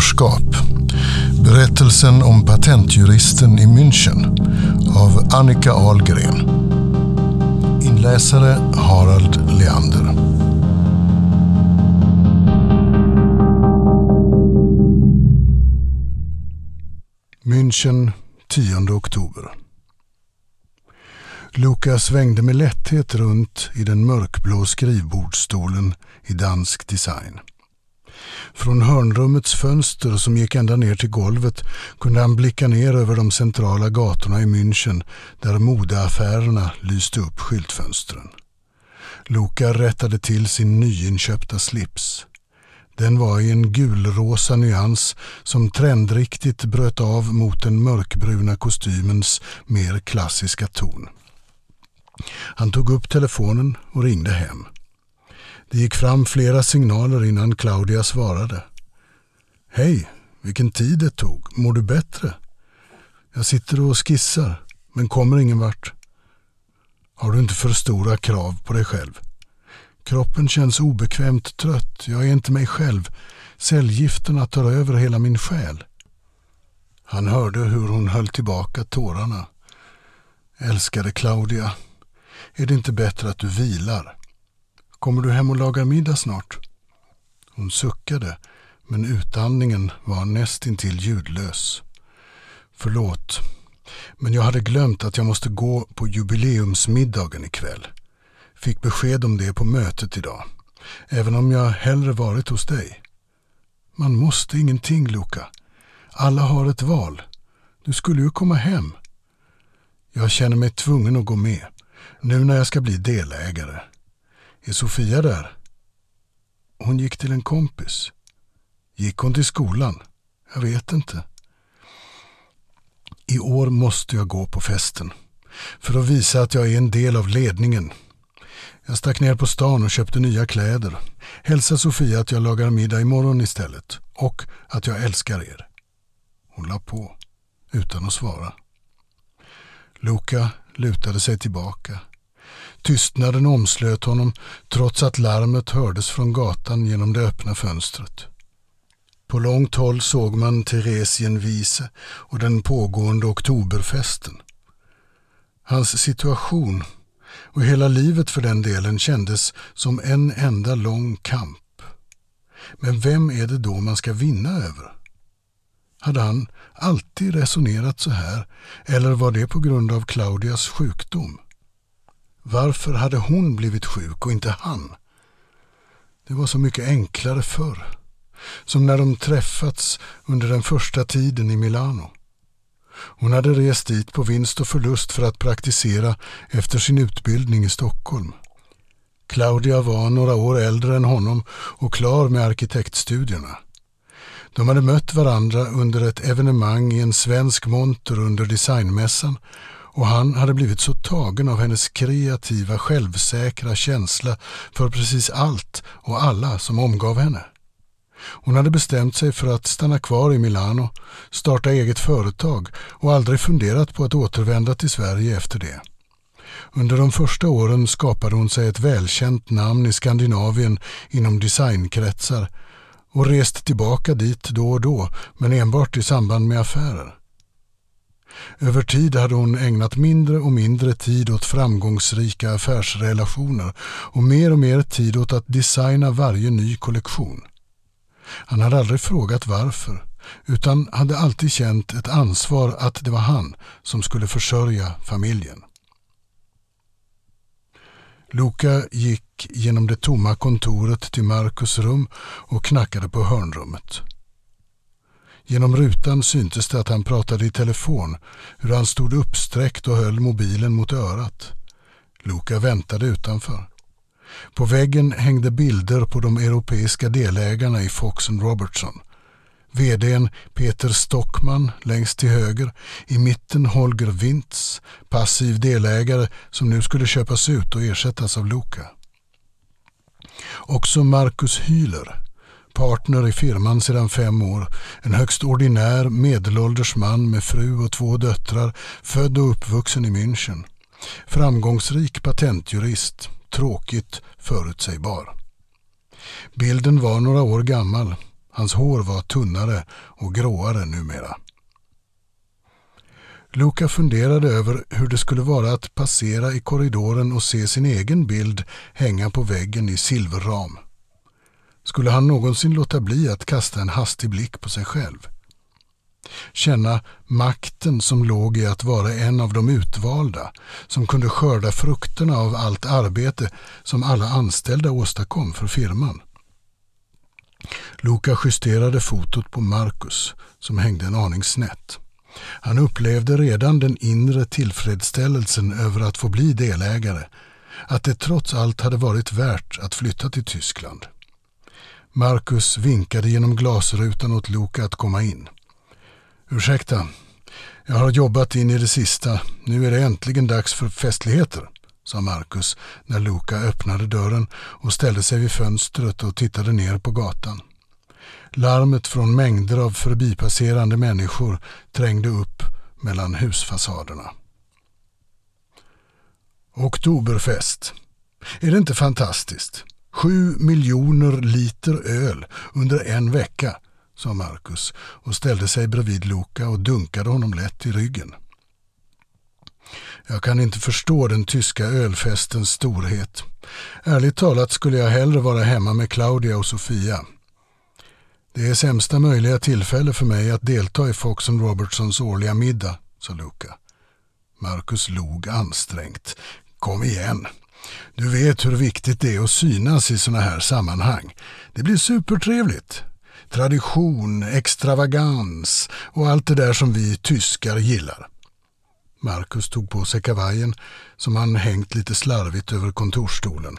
mentorskap. Berättelsen om patentjuristen i München av Annika Ahlgren. Inläsare Harald Leander. München 10 oktober. Lukas svängde med lätthet runt i den mörkblå skrivbordsstolen i dansk design. Från hörnrummets fönster som gick ända ner till golvet kunde han blicka ner över de centrala gatorna i München där modeaffärerna lyste upp skyltfönstren. Luka rättade till sin nyinköpta slips. Den var i en gulrosa nyans som trendriktigt bröt av mot den mörkbruna kostymens mer klassiska ton. Han tog upp telefonen och ringde hem. Det gick fram flera signaler innan Claudia svarade. Hej, vilken tid det tog. Mår du bättre? Jag sitter och skissar, men kommer ingen vart. Har du inte för stora krav på dig själv? Kroppen känns obekvämt trött. Jag är inte mig själv. Cellgifterna tar över hela min själ. Han hörde hur hon höll tillbaka tårarna. Älskade Claudia, är det inte bättre att du vilar? Kommer du hem och lagar middag snart? Hon suckade, men utandningen var nästintill ljudlös. Förlåt, men jag hade glömt att jag måste gå på jubileumsmiddagen ikväll. Fick besked om det på mötet idag, även om jag hellre varit hos dig. Man måste ingenting, Luca. Alla har ett val. Du skulle ju komma hem. Jag känner mig tvungen att gå med, nu när jag ska bli delägare. Är Sofia där? Hon gick till en kompis. Gick hon till skolan? Jag vet inte. I år måste jag gå på festen. För att visa att jag är en del av ledningen. Jag stack ner på stan och köpte nya kläder. Hälsa Sofia att jag lagar middag imorgon istället. Och att jag älskar er. Hon la på, utan att svara. Luca lutade sig tillbaka. Tystnaden omslöt honom trots att larmet hördes från gatan genom det öppna fönstret. På långt håll såg man Theresienwiese och den pågående oktoberfesten. Hans situation, och hela livet för den delen, kändes som en enda lång kamp. Men vem är det då man ska vinna över? Hade han alltid resonerat så här, eller var det på grund av Claudias sjukdom? Varför hade hon blivit sjuk och inte han? Det var så mycket enklare förr. Som när de träffats under den första tiden i Milano. Hon hade rest dit på vinst och förlust för att praktisera efter sin utbildning i Stockholm. Claudia var några år äldre än honom och klar med arkitektstudierna. De hade mött varandra under ett evenemang i en svensk monter under designmässan och han hade blivit så tagen av hennes kreativa, självsäkra känsla för precis allt och alla som omgav henne. Hon hade bestämt sig för att stanna kvar i Milano, starta eget företag och aldrig funderat på att återvända till Sverige efter det. Under de första åren skapade hon sig ett välkänt namn i Skandinavien inom designkretsar och rest tillbaka dit då och då, men enbart i samband med affärer. Över tid hade hon ägnat mindre och mindre tid åt framgångsrika affärsrelationer och mer och mer tid åt att designa varje ny kollektion. Han hade aldrig frågat varför, utan hade alltid känt ett ansvar att det var han som skulle försörja familjen. Luca gick genom det tomma kontoret till Marcus rum och knackade på hörnrummet. Genom rutan syntes det att han pratade i telefon, hur han stod uppsträckt och höll mobilen mot örat. Luca väntade utanför. På väggen hängde bilder på de europeiska delägarna i Fox Robertson. VDn Peter Stockman längst till höger, i mitten Holger Wintz, passiv delägare som nu skulle köpas ut och ersättas av Luca. Också Marcus Hyler, partner i firman sedan fem år, en högst ordinär medelålders man med fru och två döttrar, född och uppvuxen i München. Framgångsrik patentjurist, tråkigt förutsägbar. Bilden var några år gammal, Hans hår var tunnare och gråare numera. Luca funderade över hur det skulle vara att passera i korridoren och se sin egen bild hänga på väggen i silverram. Skulle han någonsin låta bli att kasta en hastig blick på sig själv? Känna makten som låg i att vara en av de utvalda, som kunde skörda frukterna av allt arbete som alla anställda åstadkom för firman. Luca justerade fotot på Marcus, som hängde en aning snett. Han upplevde redan den inre tillfredsställelsen över att få bli delägare, att det trots allt hade varit värt att flytta till Tyskland. Marcus vinkade genom glasrutan åt Luca att komma in. Ursäkta, jag har jobbat in i det sista. Nu är det äntligen dags för festligheter, sa Marcus när Luca öppnade dörren och ställde sig vid fönstret och tittade ner på gatan. Larmet från mängder av förbipasserande människor trängde upp mellan husfasaderna. Oktoberfest. Är det inte fantastiskt? Sju miljoner liter öl under en vecka, sa Marcus och ställde sig bredvid Luca och dunkade honom lätt i ryggen. Jag kan inte förstå den tyska ölfestens storhet. Ärligt talat skulle jag hellre vara hemma med Claudia och Sofia. Det är sämsta möjliga tillfälle för mig att delta i Fox Robertsons årliga middag, sa Luca. Marcus log ansträngt. Kom igen. Du vet hur viktigt det är att synas i sådana här sammanhang. Det blir supertrevligt. Tradition, extravagans och allt det där som vi tyskar gillar. Marcus tog på sig kavajen som han hängt lite slarvigt över kontorsstolen.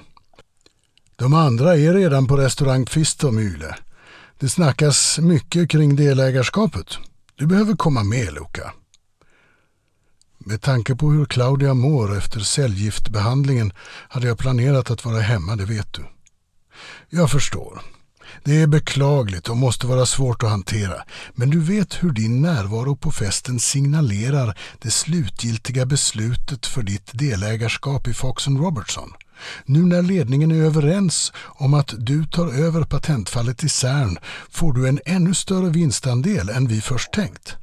De andra är redan på restaurang Fistomyle. Det snackas mycket kring delägarskapet. Du behöver komma med, Luca. Med tanke på hur Claudia mår efter cellgiftbehandlingen hade jag planerat att vara hemma, det vet du. Jag förstår. Det är beklagligt och måste vara svårt att hantera, men du vet hur din närvaro på festen signalerar det slutgiltiga beslutet för ditt delägarskap i Fox Robertson. Nu när ledningen är överens om att du tar över patentfallet i CERN får du en ännu större vinstandel än vi först tänkt.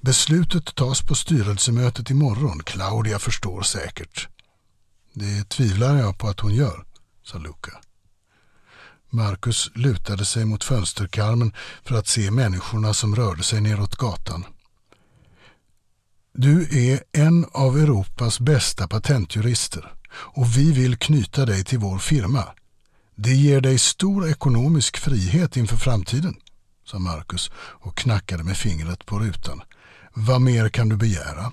Beslutet tas på styrelsemötet imorgon. Claudia förstår säkert. Det tvivlar jag på att hon gör, sa Luca. Marcus lutade sig mot fönsterkarmen för att se människorna som rörde sig neråt gatan. Du är en av Europas bästa patentjurister och vi vill knyta dig till vår firma. Det ger dig stor ekonomisk frihet inför framtiden, sa Marcus och knackade med fingret på rutan. Vad mer kan du begära?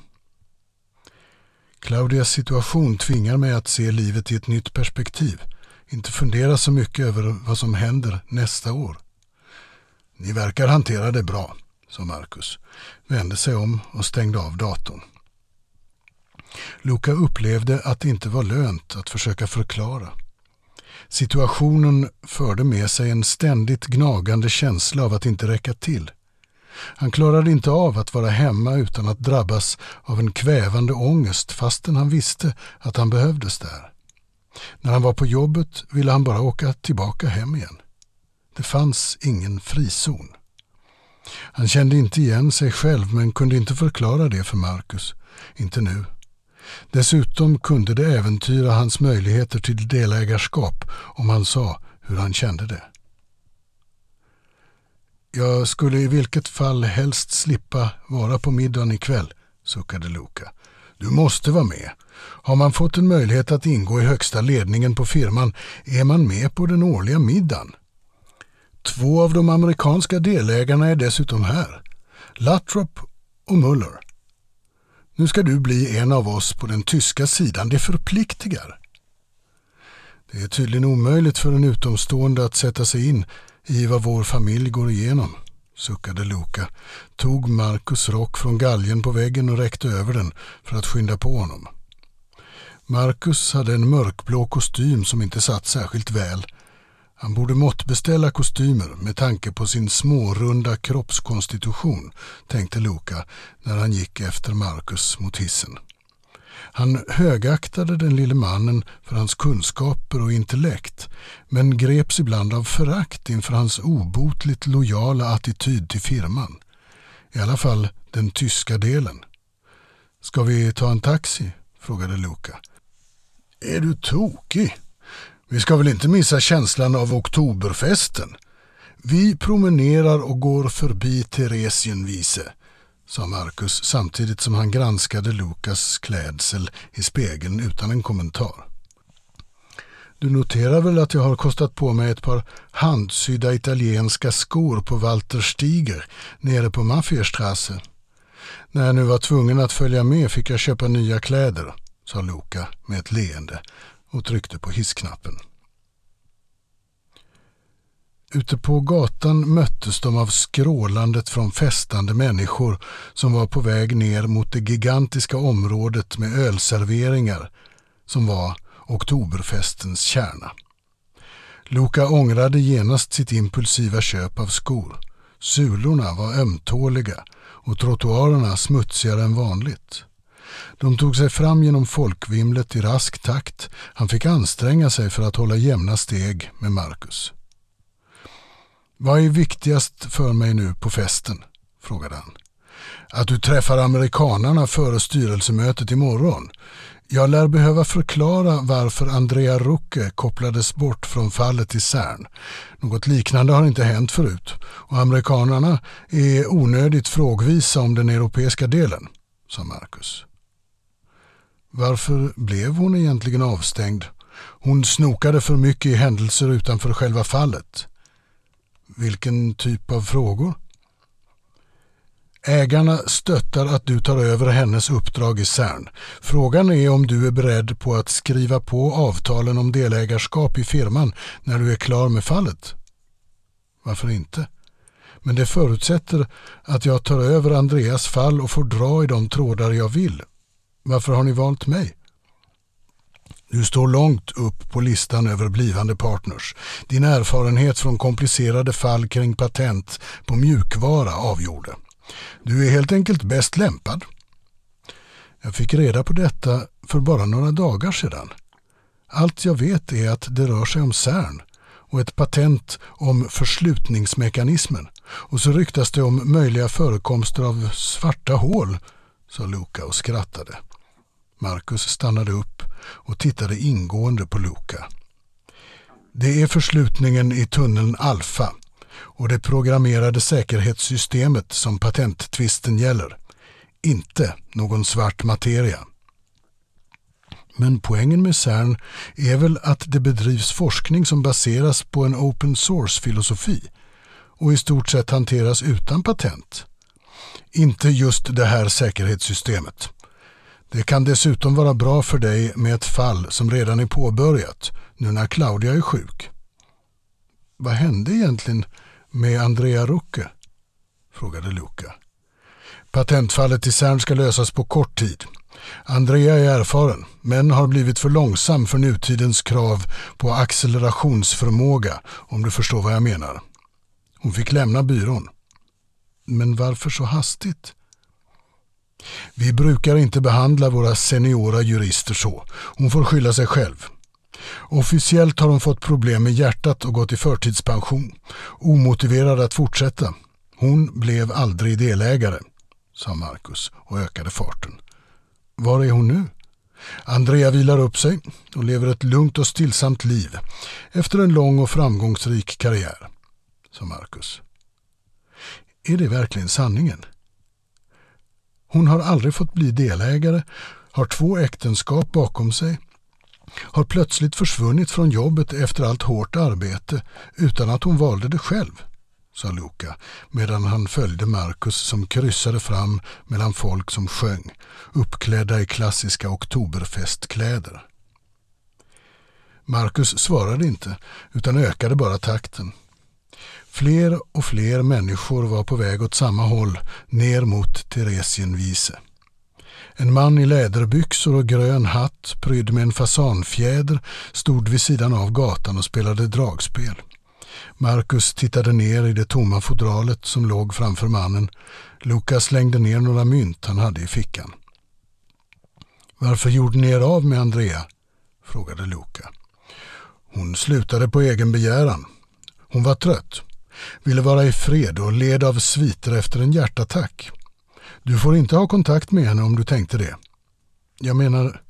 Claudias situation tvingar mig att se livet i ett nytt perspektiv. Inte fundera så mycket över vad som händer nästa år. Ni verkar hantera det bra, sa Marcus, vände sig om och stängde av datorn. Luca upplevde att det inte var lönt att försöka förklara. Situationen förde med sig en ständigt gnagande känsla av att inte räcka till. Han klarade inte av att vara hemma utan att drabbas av en kvävande ångest fastän han visste att han behövdes där. När han var på jobbet ville han bara åka tillbaka hem igen. Det fanns ingen frizon. Han kände inte igen sig själv men kunde inte förklara det för Marcus. Inte nu. Dessutom kunde det äventyra hans möjligheter till delägarskap om han sa hur han kände det. Jag skulle i vilket fall helst slippa vara på middagen ikväll, suckade Luca. Du måste vara med. Har man fått en möjlighet att ingå i högsta ledningen på firman är man med på den årliga middagen. Två av de amerikanska delägarna är dessutom här. Latrop och Muller. Nu ska du bli en av oss på den tyska sidan. Det förpliktigar. Det är tydligen omöjligt för en utomstående att sätta sig in i vad vår familj går igenom, suckade Luca, tog Marcus rock från galgen på väggen och räckte över den för att skynda på honom. Marcus hade en mörkblå kostym som inte satt särskilt väl. Han borde måttbeställa kostymer med tanke på sin smårunda kroppskonstitution, tänkte Luca när han gick efter Marcus mot hissen. Han högaktade den lille mannen för hans kunskaper och intellekt men greps ibland av förakt inför hans obotligt lojala attityd till firman. I alla fall den tyska delen. Ska vi ta en taxi? frågade Luca. Är du tokig? Vi ska väl inte missa känslan av oktoberfesten? Vi promenerar och går förbi Theresienwiese, sa Marcus samtidigt som han granskade Lukas klädsel i spegeln utan en kommentar. Du noterar väl att jag har kostat på mig ett par handsydda italienska skor på Walter Stiger nere på Mafierstrasse. När jag nu var tvungen att följa med fick jag köpa nya kläder, sa Luca med ett leende och tryckte på hissknappen. Ute på gatan möttes de av skrålandet från festande människor som var på väg ner mot det gigantiska området med ölserveringar som var oktoberfestens kärna. Loka ångrade genast sitt impulsiva köp av skor. Sulorna var ömtåliga och trottoarerna smutsigare än vanligt. De tog sig fram genom folkvimlet i rask takt. Han fick anstränga sig för att hålla jämna steg med Marcus. Vad är viktigast för mig nu på festen? frågade han. Att du träffar amerikanarna före styrelsemötet imorgon. Jag lär behöva förklara varför Andrea Rucke kopplades bort från fallet i CERN. Något liknande har inte hänt förut och amerikanarna är onödigt frågvisa om den europeiska delen, sa Marcus. Varför blev hon egentligen avstängd? Hon snokade för mycket i händelser utanför själva fallet. Vilken typ av frågor? Ägarna stöttar att du tar över hennes uppdrag i CERN. Frågan är om du är beredd på att skriva på avtalen om delägarskap i firman när du är klar med fallet. Varför inte? Men det förutsätter att jag tar över Andreas fall och får dra i de trådar jag vill. Varför har ni valt mig? Du står långt upp på listan över blivande partners. Din erfarenhet från komplicerade fall kring patent på mjukvara avgjorde. Du är helt enkelt bäst lämpad. Jag fick reda på detta för bara några dagar sedan. Allt jag vet är att det rör sig om CERN och ett patent om förslutningsmekanismen. Och så ryktas det om möjliga förekomster av svarta hål, sa Luca och skrattade. Marcus stannade upp och tittade ingående på Luca. Det är förslutningen i tunneln Alfa och det programmerade säkerhetssystemet som patenttvisten gäller. Inte någon svart materia. Men poängen med CERN är väl att det bedrivs forskning som baseras på en open source-filosofi och i stort sett hanteras utan patent. Inte just det här säkerhetssystemet. Det kan dessutom vara bra för dig med ett fall som redan är påbörjat nu när Claudia är sjuk. Vad hände egentligen med Andrea Rucke? frågade Luca. Patentfallet i CERN ska lösas på kort tid. Andrea är erfaren, men har blivit för långsam för nutidens krav på accelerationsförmåga, om du förstår vad jag menar. Hon fick lämna byrån. Men varför så hastigt? Vi brukar inte behandla våra seniora jurister så. Hon får skylla sig själv. Officiellt har hon fått problem med hjärtat och gått i förtidspension. Omotiverad att fortsätta. Hon blev aldrig delägare, sa Marcus och ökade farten. Var är hon nu? Andrea vilar upp sig och lever ett lugnt och stillsamt liv efter en lång och framgångsrik karriär, sa Marcus. Är det verkligen sanningen? Hon har aldrig fått bli delägare, har två äktenskap bakom sig, har plötsligt försvunnit från jobbet efter allt hårt arbete utan att hon valde det själv, sa Luca medan han följde Marcus som kryssade fram mellan folk som sjöng, uppklädda i klassiska oktoberfestkläder. Marcus svarade inte utan ökade bara takten. Fler och fler människor var på väg åt samma håll, ner mot Theresienwiese. En man i läderbyxor och grön hatt prydd med en fasanfjäder stod vid sidan av gatan och spelade dragspel. Marcus tittade ner i det tomma fodralet som låg framför mannen. Lukas slängde ner några mynt han hade i fickan. Varför gjorde ni er av med Andrea? frågade Luca. Hon slutade på egen begäran. Hon var trött, ville vara i fred och led av sviter efter en hjärtattack. Du får inte ha kontakt med henne om du tänkte det. Jag menar,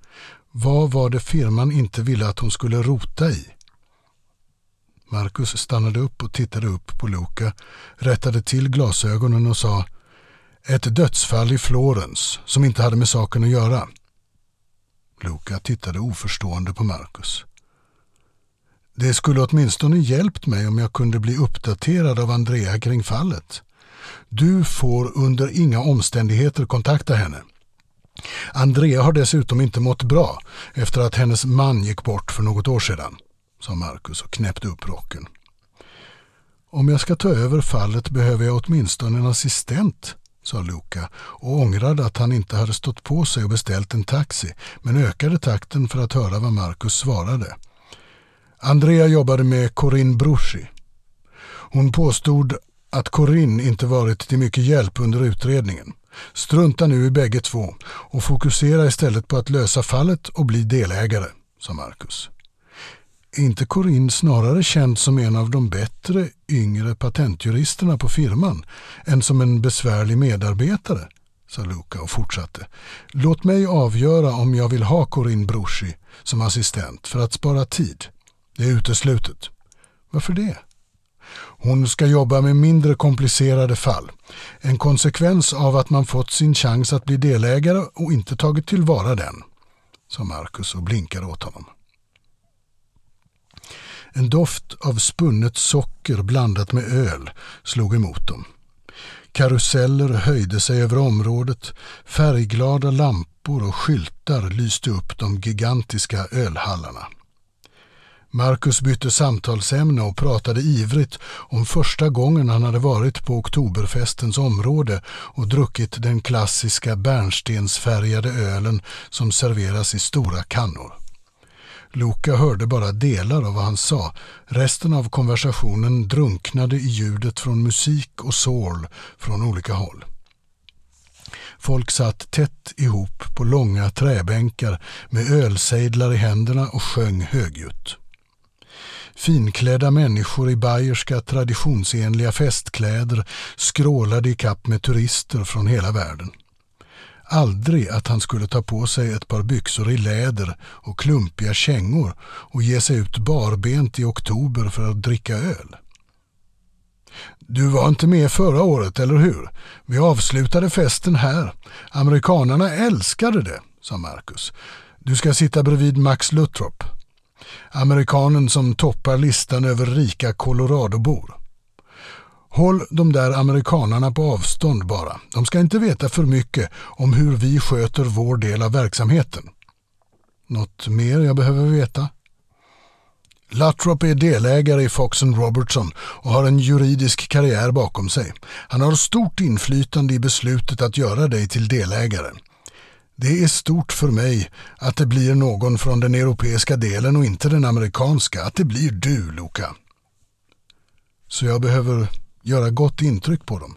vad var det firman inte ville att hon skulle rota i? Marcus stannade upp och tittade upp på Luca, rättade till glasögonen och sa ett dödsfall i Florens som inte hade med saken att göra. Luca tittade oförstående på Marcus. Det skulle åtminstone hjälpt mig om jag kunde bli uppdaterad av Andrea kring fallet. Du får under inga omständigheter kontakta henne. Andrea har dessutom inte mått bra efter att hennes man gick bort för något år sedan, sa Marcus och knäppte upp rocken. Om jag ska ta över fallet behöver jag åtminstone en assistent, sa Luca och ångrade att han inte hade stått på sig och beställt en taxi men ökade takten för att höra vad Marcus svarade. Andrea jobbade med Corinne Bruschi. Hon påstod att Corinne inte varit till mycket hjälp under utredningen. Strunta nu i bägge två och fokusera istället på att lösa fallet och bli delägare, sa Marcus. Är inte Corinne snarare känd som en av de bättre yngre patentjuristerna på firman än som en besvärlig medarbetare? sa Luca och fortsatte. Låt mig avgöra om jag vill ha Corinne Bruschi som assistent för att spara tid. Det är uteslutet. Varför det? Hon ska jobba med mindre komplicerade fall. En konsekvens av att man fått sin chans att bli delägare och inte tagit tillvara den, sa Marcus och blinkade åt honom. En doft av spunnet socker blandat med öl slog emot dem. Karuseller höjde sig över området, färgglada lampor och skyltar lyste upp de gigantiska ölhallarna. Marcus bytte samtalsämne och pratade ivrigt om första gången han hade varit på Oktoberfestens område och druckit den klassiska bärnstensfärgade ölen som serveras i stora kannor. Luca hörde bara delar av vad han sa. Resten av konversationen drunknade i ljudet från musik och sorl från olika håll. Folk satt tätt ihop på långa träbänkar med ölsejdlar i händerna och sjöng högljutt. Finklädda människor i bayerska traditionsenliga festkläder skrålade i kapp med turister från hela världen. Aldrig att han skulle ta på sig ett par byxor i läder och klumpiga kängor och ge sig ut barbent i oktober för att dricka öl. Du var inte med förra året, eller hur? Vi avslutade festen här. Amerikanarna älskade det, sa Marcus. Du ska sitta bredvid Max Luttrop. Amerikanen som toppar listan över rika Coloradobor. Håll de där amerikanarna på avstånd bara. De ska inte veta för mycket om hur vi sköter vår del av verksamheten. Något mer jag behöver veta? Latrop är delägare i Fox Robertson och har en juridisk karriär bakom sig. Han har stort inflytande i beslutet att göra dig till delägare. Det är stort för mig att det blir någon från den europeiska delen och inte den amerikanska, att det blir du, Luca. Så jag behöver göra gott intryck på dem.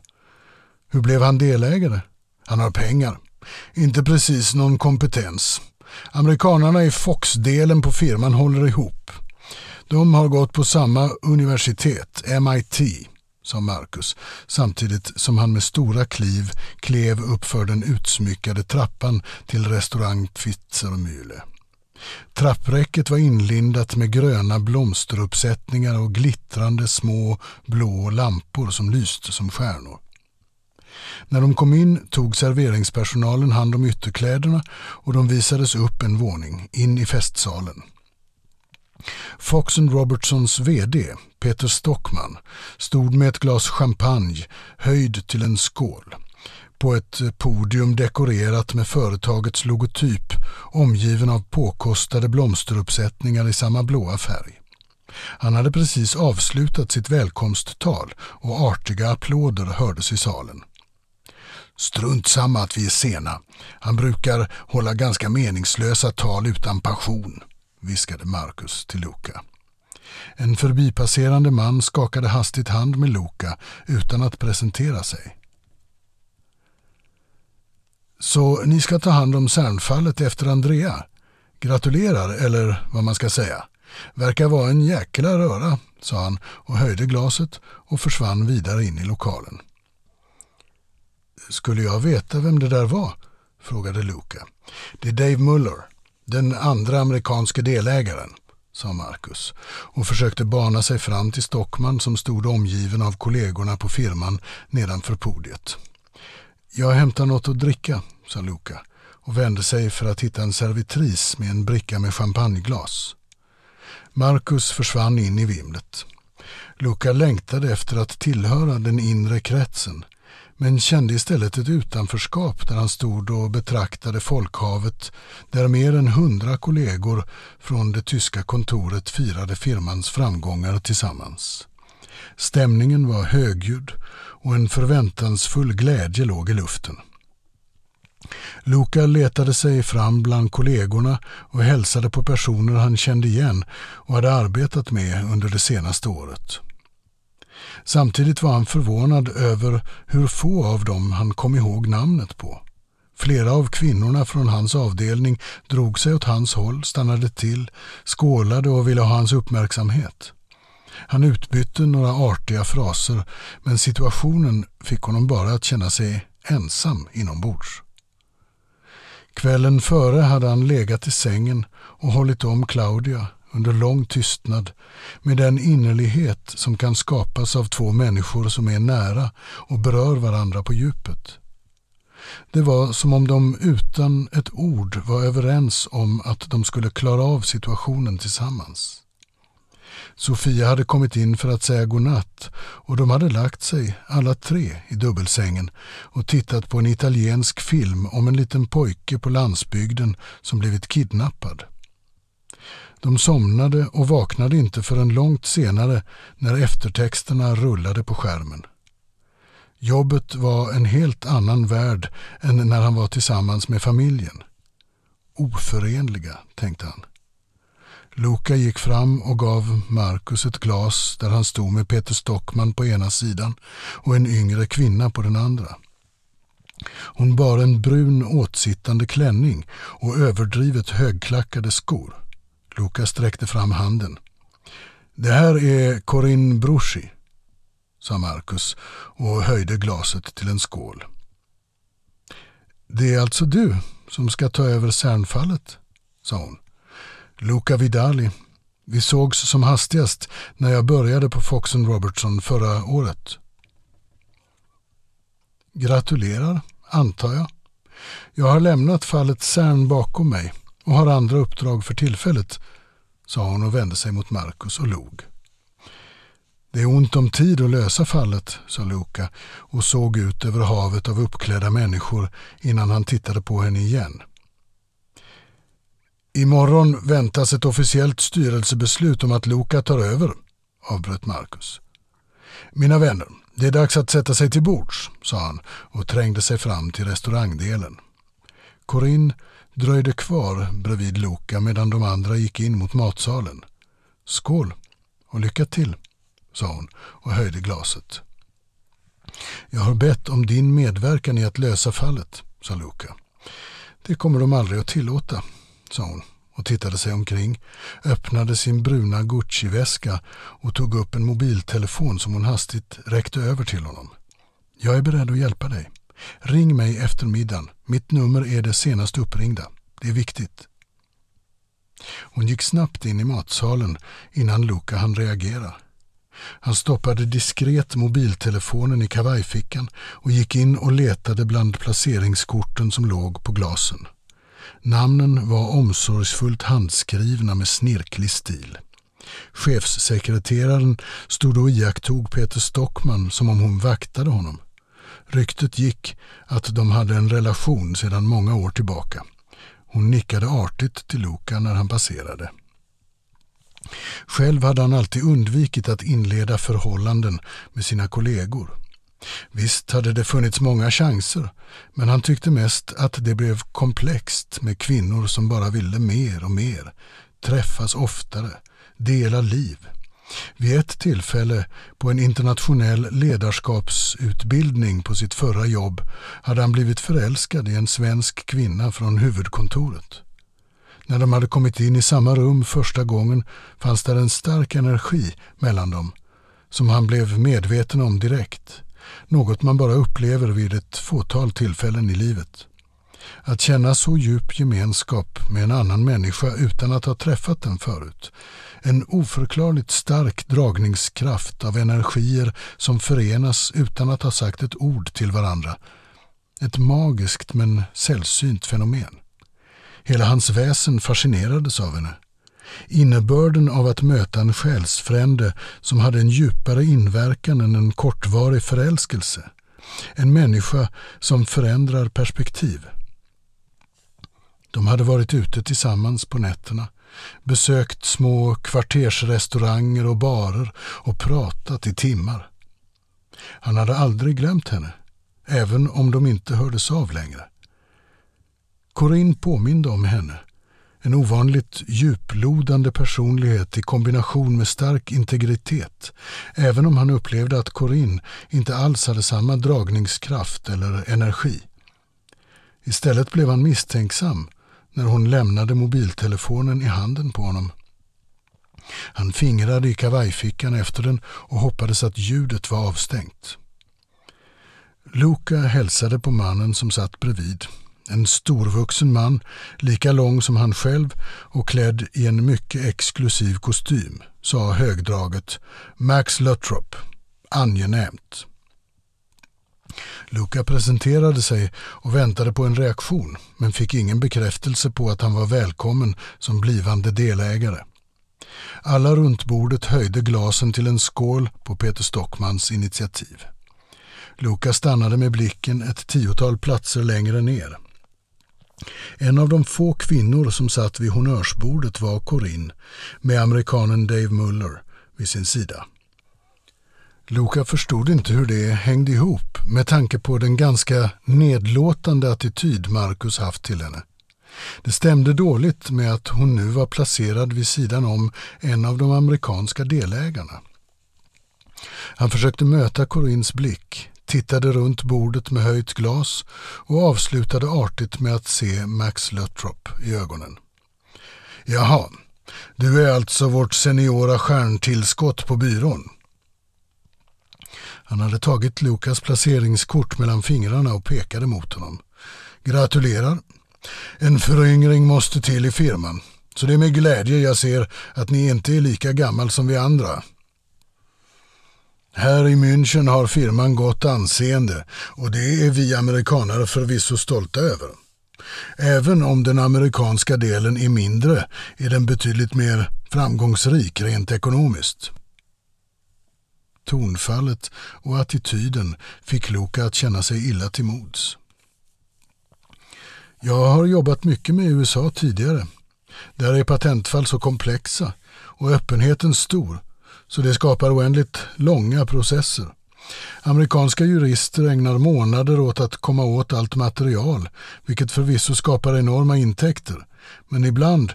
Hur blev han delägare? Han har pengar. Inte precis någon kompetens. Amerikanarna i Fox-delen på firman håller ihop. De har gått på samma universitet, MIT sa Marcus samtidigt som han med stora kliv klev uppför den utsmyckade trappan till restaurang Pfitzermühle. Trappräcket var inlindat med gröna blomsteruppsättningar och glittrande små blå lampor som lyste som stjärnor. När de kom in tog serveringspersonalen hand om ytterkläderna och de visades upp en våning in i festsalen. Fox Robertsons VD, Peter Stockman, stod med ett glas champagne höjd till en skål på ett podium dekorerat med företagets logotyp omgiven av påkostade blomsteruppsättningar i samma blåa färg. Han hade precis avslutat sitt välkomsttal och artiga applåder hördes i salen. Strunt samma att vi är sena. Han brukar hålla ganska meningslösa tal utan passion viskade Marcus till Luca. En förbipasserande man skakade hastigt hand med Luca utan att presentera sig. Så ni ska ta hand om Cernfallet efter Andrea? Gratulerar, eller vad man ska säga. Verkar vara en jäkla röra, sa han och höjde glaset och försvann vidare in i lokalen. Skulle jag veta vem det där var? frågade Luca. Det är Dave Muller, den andra amerikanske delägaren, sa Marcus och försökte bana sig fram till Stockman som stod omgiven av kollegorna på firman nedanför podiet. Jag hämtar något att dricka, sa Luca och vände sig för att hitta en servitris med en bricka med champagneglas. Marcus försvann in i vimlet. Luca längtade efter att tillhöra den inre kretsen men kände istället ett utanförskap där han stod och betraktade folkhavet där mer än hundra kollegor från det tyska kontoret firade firmans framgångar tillsammans. Stämningen var högljudd och en förväntansfull glädje låg i luften. Luca letade sig fram bland kollegorna och hälsade på personer han kände igen och hade arbetat med under det senaste året. Samtidigt var han förvånad över hur få av dem han kom ihåg namnet på. Flera av kvinnorna från hans avdelning drog sig åt hans håll, stannade till, skålade och ville ha hans uppmärksamhet. Han utbytte några artiga fraser men situationen fick honom bara att känna sig ensam inombords. Kvällen före hade han legat i sängen och hållit om Claudia under lång tystnad med den innerlighet som kan skapas av två människor som är nära och berör varandra på djupet. Det var som om de utan ett ord var överens om att de skulle klara av situationen tillsammans. Sofia hade kommit in för att säga godnatt och de hade lagt sig, alla tre, i dubbelsängen och tittat på en italiensk film om en liten pojke på landsbygden som blivit kidnappad. De somnade och vaknade inte förrän långt senare när eftertexterna rullade på skärmen. Jobbet var en helt annan värld än när han var tillsammans med familjen. Oförenliga, tänkte han. Luca gick fram och gav Marcus ett glas där han stod med Peter Stockman på ena sidan och en yngre kvinna på den andra. Hon bar en brun åtsittande klänning och överdrivet högklackade skor. Lukas sträckte fram handen. Det här är Corinne Bruschi, sa Marcus och höjde glaset till en skål. Det är alltså du som ska ta över Cernfallet, sa hon. Luca Vidali. Vi sågs som hastigast när jag började på Fox Robertson förra året. Gratulerar, antar jag. Jag har lämnat fallet Cern bakom mig och har andra uppdrag för tillfället, sa hon och vände sig mot Marcus och log. Det är ont om tid att lösa fallet, sa Luca och såg ut över havet av uppklädda människor innan han tittade på henne igen. Imorgon väntas ett officiellt styrelsebeslut om att Luca tar över, avbröt Marcus. Mina vänner, det är dags att sätta sig till bords, sa han och trängde sig fram till restaurangdelen. Corinne dröjde kvar bredvid Loka medan de andra gick in mot matsalen. Skål och lycka till, sa hon och höjde glaset. Jag har bett om din medverkan i att lösa fallet, sa Luca. Det kommer de aldrig att tillåta, sa hon och tittade sig omkring, öppnade sin bruna Gucci-väska och tog upp en mobiltelefon som hon hastigt räckte över till honom. Jag är beredd att hjälpa dig. Ring mig efter middagen. Mitt nummer är det senast uppringda. Det är viktigt. Hon gick snabbt in i matsalen innan Luca hann reagera. Han stoppade diskret mobiltelefonen i kavajfickan och gick in och letade bland placeringskorten som låg på glasen. Namnen var omsorgsfullt handskrivna med snirklig stil. Chefssekreteraren stod och iakttog Peter Stockman som om hon vaktade honom. Ryktet gick att de hade en relation sedan många år tillbaka. Hon nickade artigt till Luca när han passerade. Själv hade han alltid undvikit att inleda förhållanden med sina kollegor. Visst hade det funnits många chanser, men han tyckte mest att det blev komplext med kvinnor som bara ville mer och mer, träffas oftare, dela liv. Vid ett tillfälle på en internationell ledarskapsutbildning på sitt förra jobb hade han blivit förälskad i en svensk kvinna från huvudkontoret. När de hade kommit in i samma rum första gången fanns där en stark energi mellan dem som han blev medveten om direkt. Något man bara upplever vid ett fåtal tillfällen i livet. Att känna så djup gemenskap med en annan människa utan att ha träffat den förut. En oförklarligt stark dragningskraft av energier som förenas utan att ha sagt ett ord till varandra. Ett magiskt men sällsynt fenomen. Hela hans väsen fascinerades av henne. Innebörden av att möta en själsfrände som hade en djupare inverkan än en kortvarig förälskelse. En människa som förändrar perspektiv. De hade varit ute tillsammans på nätterna, besökt små kvartersrestauranger och barer och pratat i timmar. Han hade aldrig glömt henne, även om de inte hördes av längre. Corinne påminde om henne. En ovanligt djuplodande personlighet i kombination med stark integritet, även om han upplevde att Corinne inte alls hade samma dragningskraft eller energi. Istället blev han misstänksam när hon lämnade mobiltelefonen i handen på honom. Han fingrade i kavajfickan efter den och hoppades att ljudet var avstängt. Luca hälsade på mannen som satt bredvid. En storvuxen man, lika lång som han själv och klädd i en mycket exklusiv kostym, sa högdraget Max Luttrop. Angenämt. Luca presenterade sig och väntade på en reaktion men fick ingen bekräftelse på att han var välkommen som blivande delägare. Alla runt bordet höjde glasen till en skål på Peter Stockmans initiativ. Luca stannade med blicken ett tiotal platser längre ner. En av de få kvinnor som satt vid honnörsbordet var Corinne med amerikanen Dave Muller vid sin sida. Luka förstod inte hur det hängde ihop med tanke på den ganska nedlåtande attityd Marcus haft till henne. Det stämde dåligt med att hon nu var placerad vid sidan om en av de amerikanska delägarna. Han försökte möta Corins blick, tittade runt bordet med höjt glas och avslutade artigt med att se Max Luttrop i ögonen. Jaha, du är alltså vårt seniora stjärntillskott på byrån. Han hade tagit Lukas placeringskort mellan fingrarna och pekade mot honom. Gratulerar. En föryngring måste till i firman. Så det är med glädje jag ser att ni inte är lika gammal som vi andra. Här i München har firman gott anseende och det är vi amerikanare förvisso stolta över. Även om den amerikanska delen är mindre är den betydligt mer framgångsrik rent ekonomiskt. Tonfallet och attityden fick Luka att känna sig illa till mods. Jag har jobbat mycket med USA tidigare. Där är patentfall så komplexa och öppenheten stor så det skapar oändligt långa processer. Amerikanska jurister ägnar månader åt att komma åt allt material, vilket förvisso skapar enorma intäkter. Men ibland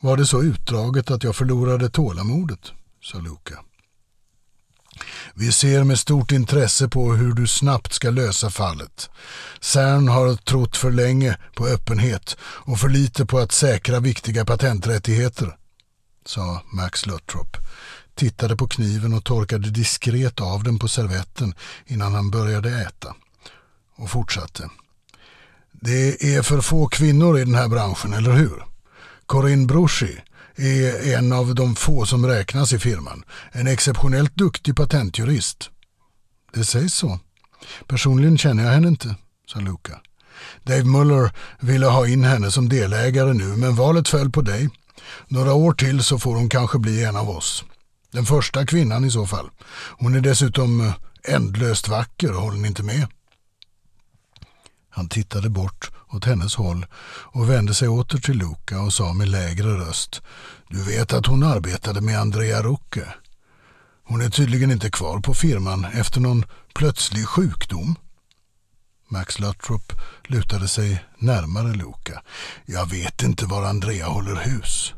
var det så utdraget att jag förlorade tålamodet, sa Luca. Vi ser med stort intresse på hur du snabbt ska lösa fallet. CERN har trott för länge på öppenhet och för lite på att säkra viktiga patenträttigheter, sa Max Luttrop, tittade på kniven och torkade diskret av den på servetten innan han började äta. Och fortsatte. Det är för få kvinnor i den här branschen, eller hur? Corinne Bruschi är en av de få som räknas i firman. En exceptionellt duktig patentjurist. Det sägs så. Personligen känner jag henne inte, sa Luca. Dave Muller ville ha in henne som delägare nu, men valet föll på dig. Några år till så får hon kanske bli en av oss. Den första kvinnan i så fall. Hon är dessutom eh, ändlöst vacker, håller ni inte med? Han tittade bort åt hennes håll och vände sig åter till Luca och sa med lägre röst. Du vet att hon arbetade med Andrea Rucke. Hon är tydligen inte kvar på firman efter någon plötslig sjukdom. Max Luttrop lutade sig närmare Luca. Jag vet inte var Andrea håller hus.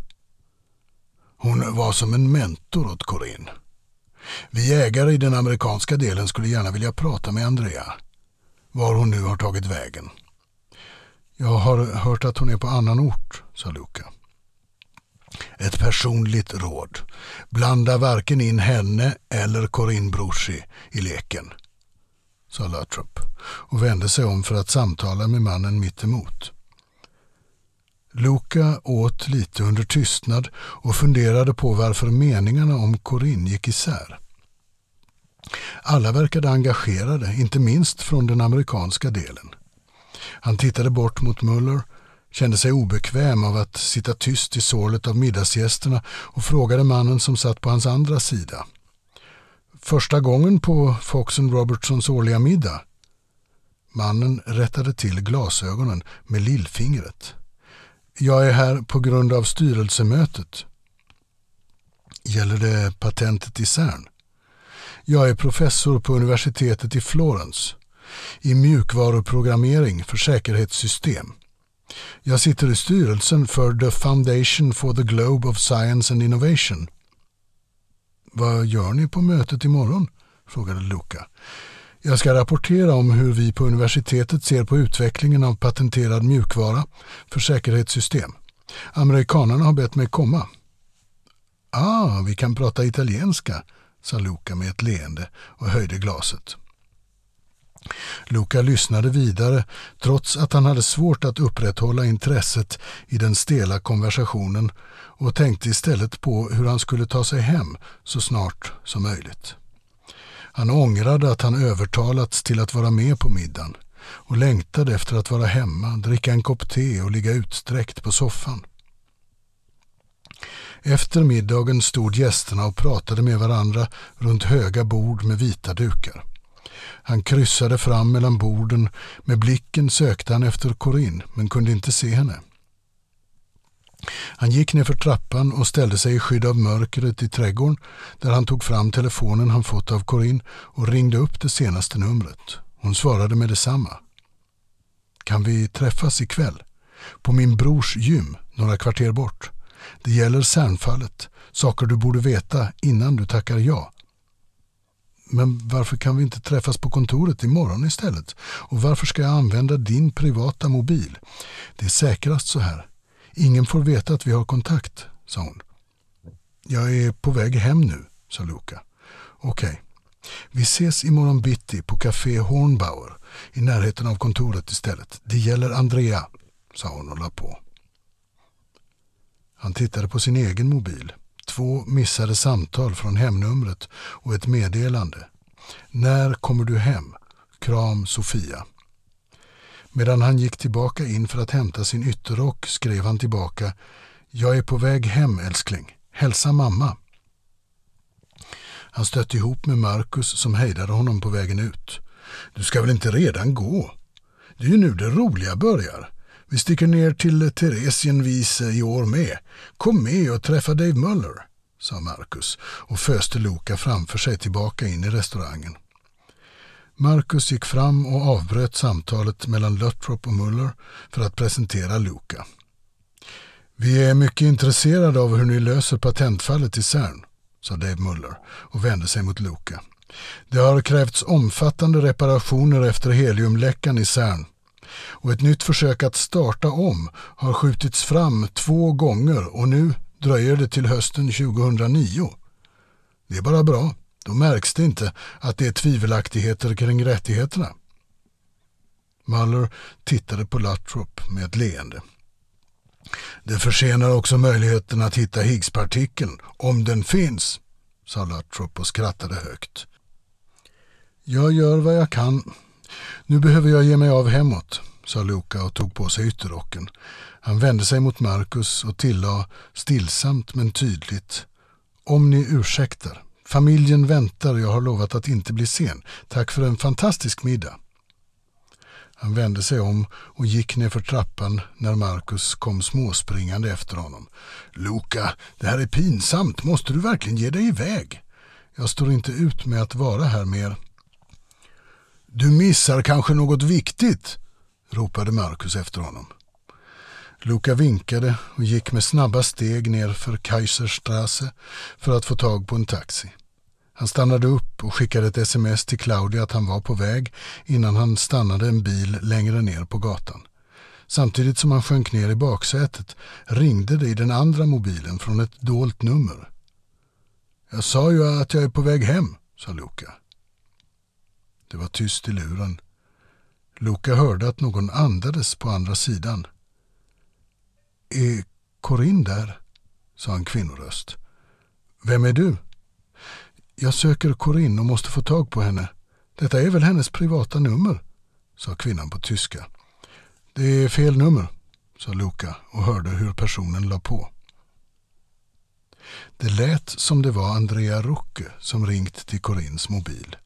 Hon var som en mentor åt Corinne. Vi ägare i den amerikanska delen skulle gärna vilja prata med Andrea. Var hon nu har tagit vägen. Jag har hört att hon är på annan ort, sa Luca. Ett personligt råd. Blanda varken in henne eller Corinne Broschi i leken, sa Lutrop och vände sig om för att samtala med mannen mittemot. Luca åt lite under tystnad och funderade på varför meningarna om Corinne gick isär. Alla verkade engagerade, inte minst från den amerikanska delen. Han tittade bort mot Muller, kände sig obekväm av att sitta tyst i sålet av middagsgästerna och frågade mannen som satt på hans andra sida. Första gången på Fox Robertsons årliga middag? Mannen rättade till glasögonen med lillfingret. Jag är här på grund av styrelsemötet. Gäller det patentet i CERN? Jag är professor på universitetet i Florens i mjukvaruprogrammering för säkerhetssystem. Jag sitter i styrelsen för The Foundation for the Globe of Science and Innovation. Vad gör ni på mötet imorgon? frågade Luca. Jag ska rapportera om hur vi på universitetet ser på utvecklingen av patenterad mjukvara för säkerhetssystem. Amerikanerna har bett mig komma. Ah, vi kan prata italienska, sa Luca med ett leende och höjde glaset. Luca lyssnade vidare trots att han hade svårt att upprätthålla intresset i den stela konversationen och tänkte istället på hur han skulle ta sig hem så snart som möjligt. Han ångrade att han övertalats till att vara med på middagen och längtade efter att vara hemma, dricka en kopp te och ligga utsträckt på soffan. Efter middagen stod gästerna och pratade med varandra runt höga bord med vita dukar. Han kryssade fram mellan borden. Med blicken sökte han efter Corinne men kunde inte se henne. Han gick ner för trappan och ställde sig i skydd av mörkret i trädgården där han tog fram telefonen han fått av Corinne och ringde upp det senaste numret. Hon svarade med detsamma. Kan vi träffas ikväll? På min brors gym, några kvarter bort. Det gäller Cernfallet, saker du borde veta innan du tackar ja. Men varför kan vi inte träffas på kontoret imorgon istället? Och varför ska jag använda din privata mobil? Det är säkrast så här. Ingen får veta att vi har kontakt, sa hon. Jag är på väg hem nu, sa Luca. Okej. Okay. Vi ses imorgon bitti på Café Hornbauer i närheten av kontoret istället. Det gäller Andrea, sa hon och la på. Han tittade på sin egen mobil. Två missade samtal från hemnumret och ett meddelande. När kommer du hem? Kram Sofia. Medan han gick tillbaka in för att hämta sin ytterrock skrev han tillbaka Jag är på väg hem älskling. Hälsa mamma. Han stötte ihop med Marcus som hejdade honom på vägen ut. Du ska väl inte redan gå? Det är ju nu det roliga börjar. Vi sticker ner till Theresienwiese i år med. Kom med och träffa Dave Muller, sa Marcus och föste Loka framför sig tillbaka in i restaurangen. Marcus gick fram och avbröt samtalet mellan Luttrop och Muller för att presentera Luca. Vi är mycket intresserade av hur ni löser patentfallet i CERN, sa Dave Muller och vände sig mot Luca. Det har krävts omfattande reparationer efter heliumläckan i CERN och ett nytt försök att starta om har skjutits fram två gånger och nu dröjer det till hösten 2009. Det är bara bra. Då märks det inte att det är tvivelaktigheter kring rättigheterna. Muller tittade på Lutrop med ett leende. Det försenar också möjligheten att hitta Higgspartikeln, om den finns, sa Lutrop och skrattade högt. Jag gör vad jag kan. Nu behöver jag ge mig av hemåt, sa Luca och tog på sig ytterrocken. Han vände sig mot Marcus och tillade stillsamt men tydligt. Om ni ursäktar. Familjen väntar och jag har lovat att inte bli sen. Tack för en fantastisk middag. Han vände sig om och gick ner för trappan när Marcus kom småspringande efter honom. Luca, det här är pinsamt. Måste du verkligen ge dig iväg? Jag står inte ut med att vara här mer. Du missar kanske något viktigt, ropade Marcus efter honom. Luca vinkade och gick med snabba steg ner för Kaiserstrasse för att få tag på en taxi. Han stannade upp och skickade ett sms till Claudia att han var på väg innan han stannade en bil längre ner på gatan. Samtidigt som han sjönk ner i baksätet ringde det i den andra mobilen från ett dolt nummer. Jag sa ju att jag är på väg hem, sa Luca. Det var tyst i luren. Luca hörde att någon andades på andra sidan. Är Corinne där? sa en kvinnoröst. Vem är du? Jag söker Corinne och måste få tag på henne. Detta är väl hennes privata nummer? sa kvinnan på tyska. Det är fel nummer, sa Luca och hörde hur personen la på. Det lät som det var Andrea Rucke som ringt till Corins mobil.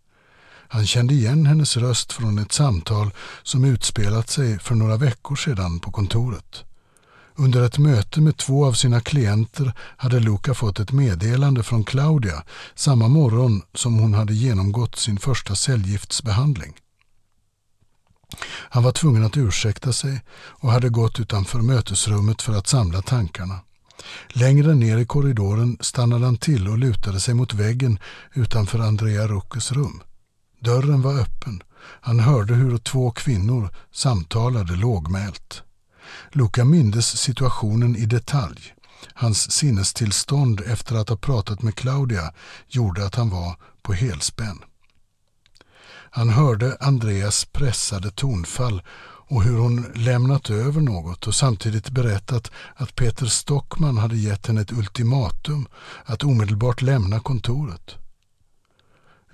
Han kände igen hennes röst från ett samtal som utspelat sig för några veckor sedan på kontoret. Under ett möte med två av sina klienter hade Luca fått ett meddelande från Claudia samma morgon som hon hade genomgått sin första cellgiftsbehandling. Han var tvungen att ursäkta sig och hade gått utanför mötesrummet för att samla tankarna. Längre ner i korridoren stannade han till och lutade sig mot väggen utanför Andrea Ruckes rum. Dörren var öppen. Han hörde hur två kvinnor samtalade lågmält. Luca mindes situationen i detalj. Hans sinnestillstånd efter att ha pratat med Claudia gjorde att han var på helspänn. Han hörde Andreas pressade tonfall och hur hon lämnat över något och samtidigt berättat att Peter Stockman hade gett henne ett ultimatum att omedelbart lämna kontoret.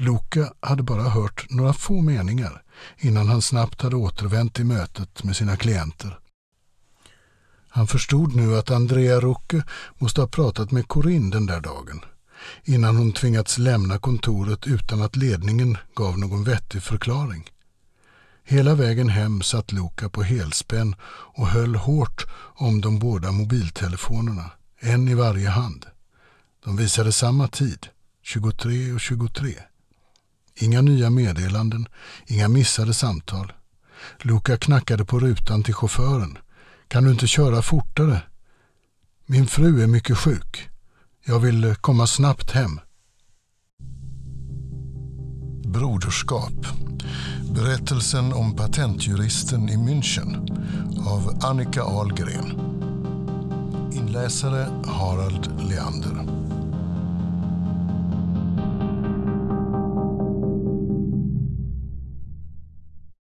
Loke hade bara hört några få meningar innan han snabbt hade återvänt till mötet med sina klienter. Han förstod nu att Andrea Rucke måste ha pratat med Corinne den där dagen innan hon tvingats lämna kontoret utan att ledningen gav någon vettig förklaring. Hela vägen hem satt Luca på helspänn och höll hårt om de båda mobiltelefonerna, en i varje hand. De visade samma tid, 23 och 23. Inga nya meddelanden, inga missade samtal. Luca knackade på rutan till chauffören. Kan du inte köra fortare? Min fru är mycket sjuk. Jag vill eh, komma snabbt hem. Broderskap. Berättelsen om patentjuristen i München av Annika Ahlgren. Inläsare Harald Leander.